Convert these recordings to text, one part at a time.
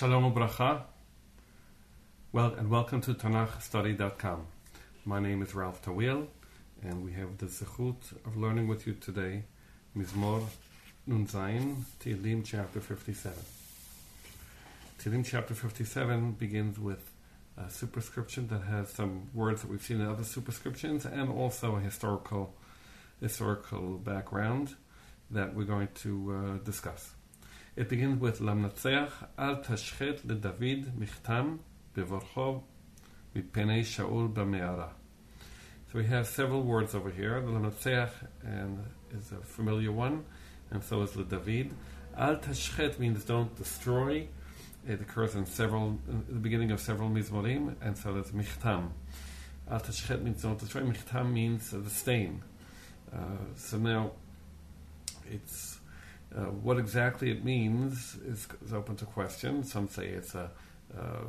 Shalom Ubracha. Well, and welcome to TanachStudy.com. My name is Ralph Tawil, and we have the zechut of learning with you today, Mizmor Nun Zayin, Tehillim chapter 57. Tehillim chapter 57 begins with a superscription that has some words that we've seen in other superscriptions, and also a historical historical background that we're going to uh, discuss. It begins with Lamnatzeach al tashchet leDavid michtam bevorchov mipenei Shaul bame'ara." So we have several words over here. The and is a familiar one, and so is leDavid. Al tashchet means don't destroy. It occurs in several, in the beginning of several mizmorim, and so there's michtam. Al tashchet means don't destroy. Michtam means the stain. Uh, so now, it's uh, what exactly it means is, is, open to question. Some say it's a, uh,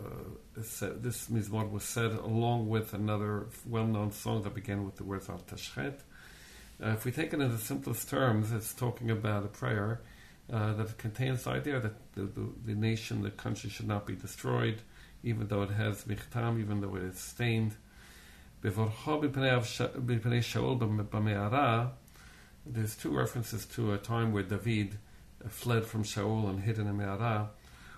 it's a this mizmor was said along with another well-known song that began with the words al tashchet. Uh, if we take it in the simplest terms, it's talking about a prayer uh, that contains the idea that the, the, the, nation, the country should not be destroyed, even though it has michtam, even though it is stained. There's two references to a time where David uh, fled from Shaul and hid in a me'ara.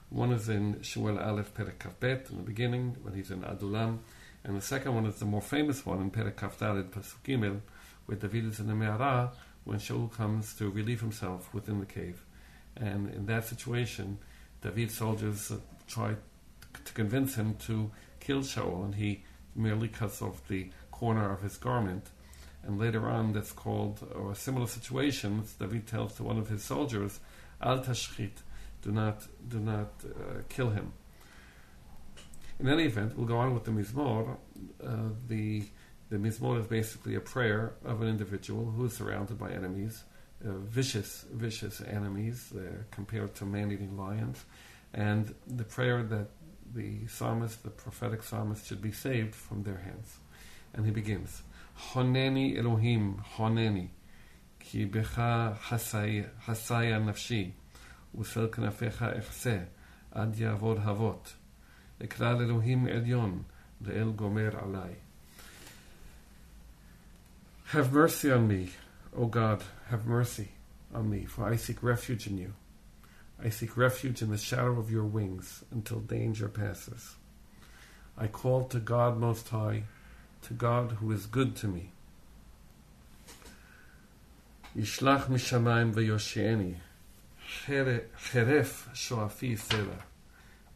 One is in Shmuel Aleph Perek in the beginning when he's in Adulam, and the second one is the more famous one in Perek Kafdalid Pasuk Gimel, where David is in the me'ara when Shaul comes to relieve himself within the cave. And in that situation, David's soldiers uh, try to convince him to kill Shaul, and he merely cuts off the corner of his garment and later on, that's called, or a similar situation, David tells to one of his soldiers, Al tashchit, do not, do not uh, kill him. In any event, we'll go on with the Mizmor. Uh, the, the Mizmor is basically a prayer of an individual who is surrounded by enemies, uh, vicious, vicious enemies uh, compared to man-eating lions, and the prayer that the psalmist, the prophetic psalmist, should be saved from their hands. And he begins. חונני אלוהים, חונני, כי בך חסיה נפשי, ושל כנפיך אחסה, עד יעבוד אבות. אקרא לאלוהים עליון, לאל גומר עלי. Have mercy on me, O God, have mercy on me, for I seek refuge in you. I seek refuge in the shadow of your wings until danger passes. I call to God Most High to God who is good to me. Yishlach mishamayim v'yoshieni. Cheref shoafi sera.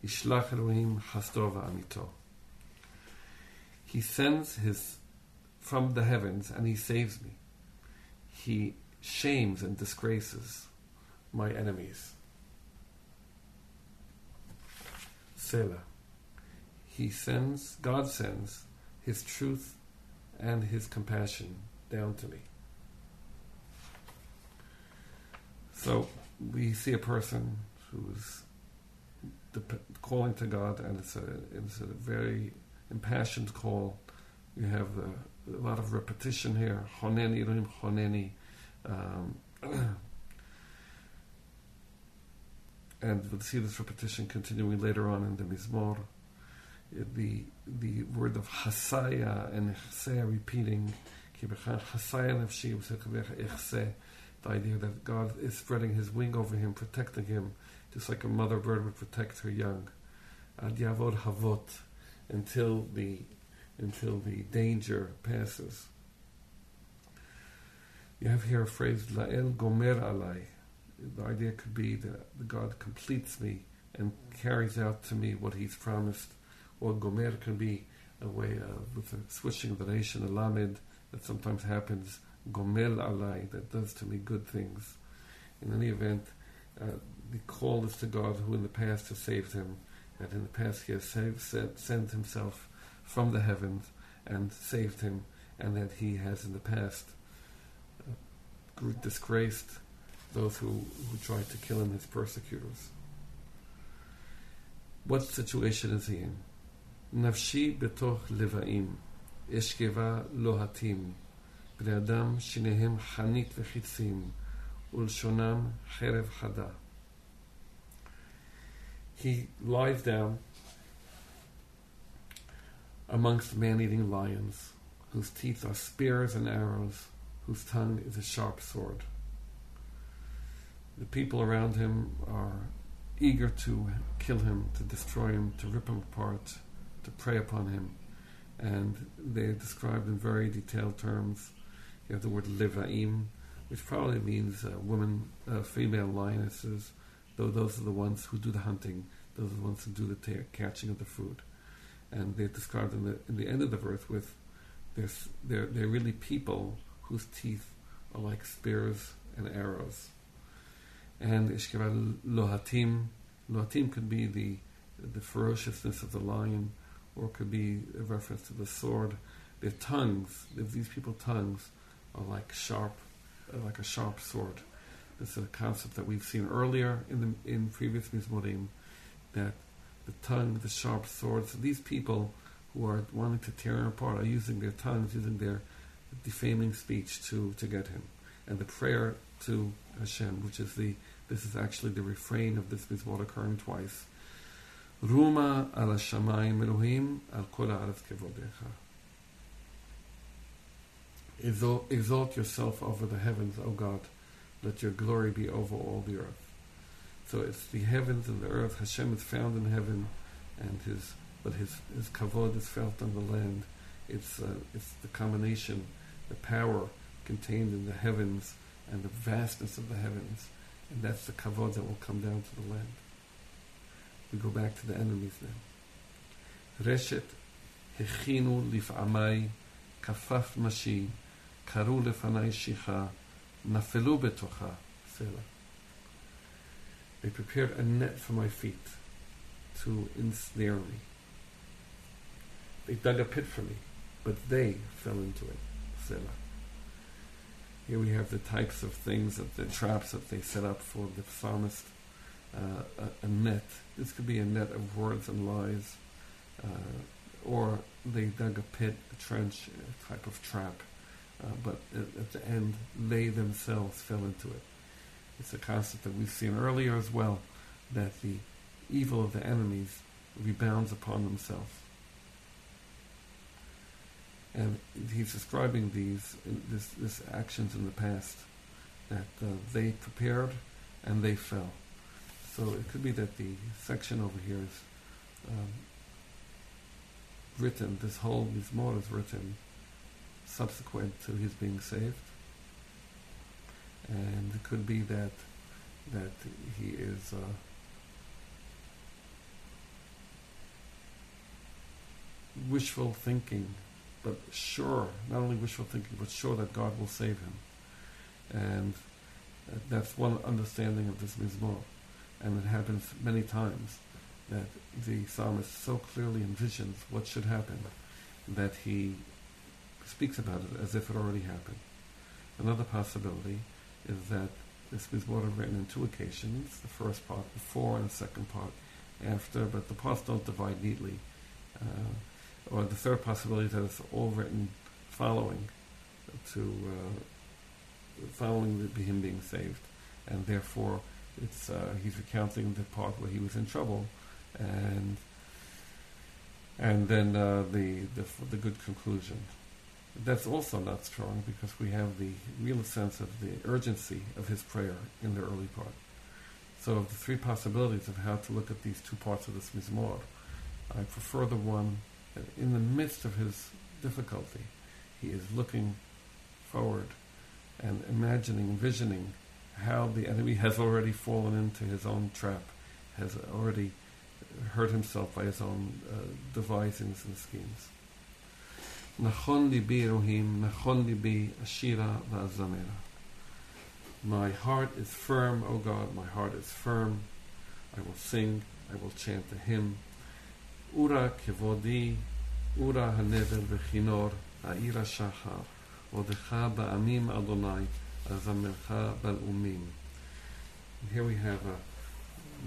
Yishlach Elohim hasdova amito. He sends his from the heavens and he saves me. He shames and disgraces my enemies. Selah. He sends, God sends his truth and his compassion down to me. So we see a person who's calling to God, and it's a, it's a very impassioned call. You have a, lot of repetition here. Honeni, Honeni. Um, and we'll see this repetition continuing later on in the Mizmor the the word of hasaya and chesed repeating the idea that God is spreading His wing over him, protecting him, just like a mother bird would protect her young. Havot, until the until the danger passes. You have here a phrase la'el gomer alai. The idea could be that God completes me and carries out to me what He's promised or gomer can be a way of, a switching the nation, a lamed, that sometimes happens, gomel alai, that does to me good things. In any event, uh, the call is to God who in the past has saved him, that in the past he has saved, sent, sent himself from the heavens and saved him, and that he has in the past uh, disgraced those who, who tried to kill him, his persecutors. What situation is he in? נפשי בתוך לבאים, אשכבה לוהטים, בני אדם שיניהם חנית וחיצים, ולשונם חרב חדה. he lies down amongst man-eating lions, whose teeth are spears and arrows, whose tongue is a sharp sword. The people around him are eager to kill him, to destroy him, to rip him apart, to prey upon him. And they are described in very detailed terms. You have the word livaim, which probably means uh, women, uh, female lionesses, though those are the ones who do the hunting, those are the ones who do the ta- catching of the food. And they're described in the, in the end of the verse with they're, they're, they're really people whose teeth are like spears and arrows. And Ishkeva Lohatim, Lohatim could be the, the ferociousness of the lion, or could be a reference to the sword. Their tongues, these people tongues, are like sharp, like a sharp sword. This is a concept that we've seen earlier in the in previous Mizmorim, that the tongue, the sharp sword. So these people who are wanting to tear him apart are using their tongues, using their defaming speech to, to get him. And the prayer to Hashem, which is the this is actually the refrain of this mitzvot occurring twice. Ruma al shamayim Elohim al kol haaretz kevodecha. Exalt yourself over the heavens, O God. Let your glory be over all the earth. So it's the heavens and the earth. Hashem is found in heaven, and his but his his kavod is felt on the land. It's uh, it's the combination, the power contained in the heavens and the vastness of the heavens, and that's the kavod that will come down to the land. We go back to the enemies now. Reshet hechinu lif'amai kafaf mashi karu lefanai shicha nafelu betocha selah. They prepared a net for my feet to ensnare me. They dug a pit for me, but they fell into it. Selah. Here we have the types of things, that the traps that they set up for the psalmist. Uh, a, a, net. This could be a net of words and lies, uh, or they dug a pit, a trench, a type of trap. Uh, but at, at, the end, they themselves fell into it. It's a concept that we've seen earlier as well, that the evil of the enemies rebounds upon themselves. And he's describing these this, this actions in the past that uh, they prepared and they fell. So it could be that the section over here is um, written, this whole Mizmor is written subsequent to his being saved. And it could be that that he is uh, wishful thinking but sure, not only wishful thinking, but sure that God will save him. And that's one understanding of this mizmor. And it happens many times that the psalmist so clearly envisions what should happen that he speaks about it as if it already happened. Another possibility is that this mizmor is written in two occasions, the first part before and the second part after, but the parts don't divide neatly. Uh, or the third possibility is that it's all written following to uh, following the, him being saved, and therefore it's uh, he's recounting the part where he was in trouble, and and then uh, the, the the good conclusion. That's also not strong because we have the real sense of the urgency of his prayer in the early part. So, of the three possibilities of how to look at these two parts of this mizmor, I prefer the one that in the midst of his difficulty, he is looking forward and imagining, envisioning how the enemy has already fallen into his own trap, has already hurt himself by his own uh, devisings and schemes. Nachon libi Elohim, nachon libi ashira va'azamera. My heart is firm, O God, my heart is firm. I will sing, I will chant the hymn. Ura kevodi, ura hanevel v'chinor, ha'ira shachar, odecha ba'amim Adonai, Here we have a,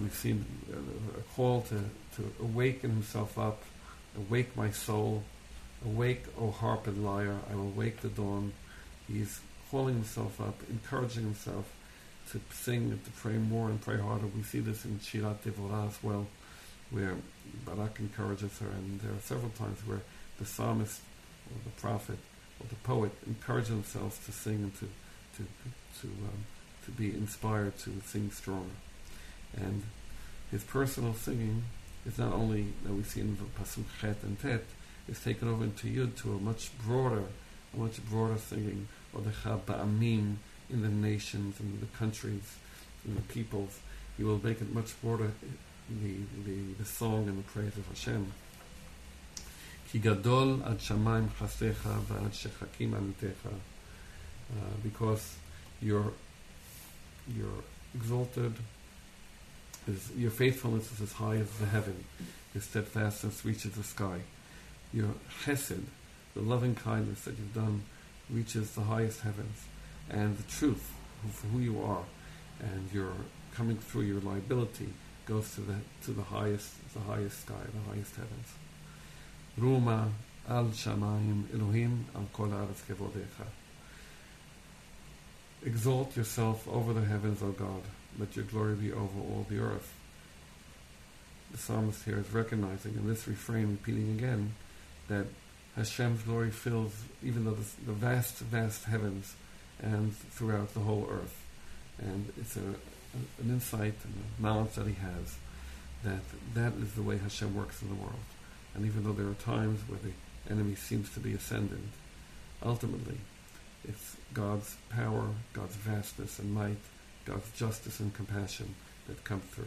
we've seen a, call to, to awaken himself up, awake my soul, awake, O harp and lyre, I will wake the dawn. He's calling himself up, encouraging himself to sing and to pray more and pray harder. We see this in Shirat Devorah as well where Barak encourages her, and there are several times where the psalmist or the prophet or the poet encourage themselves to sing and to to to um, to be inspired to sing stronger. And his personal singing is not only that we see in the pasuk chet and tet, is taken over into yud to a much broader, a much broader singing, or the ba'amim in the nations and the countries and the peoples. He will make it much broader, the, the, the song and the praise of Hashem. כי גדול עד שמיים חסדיך ועד שחקים עמיתך uh, because your your exalted is your faithfulness is as high as the heaven. Your steadfastness reaches the sky. Your chesed the loving kindness that you've done reaches the highest heavens. And the truth of who you are and your coming through your liability goes to the to the highest the highest sky the highest heavens. Ruma al shamayim Elohim al kol kevodecha. Exalt yourself over the heavens, O God. Let your glory be over all the earth. The psalmist here is recognizing in this refrain, repeating again, that Hashem's glory fills even though the, the vast, vast heavens and throughout the whole earth. And it's a, a, an insight and a knowledge that he has that that is the way Hashem works in the world. And even though there are times where the enemy seems to be ascendant, ultimately it's God's power, God's vastness and might, God's justice and compassion that come through.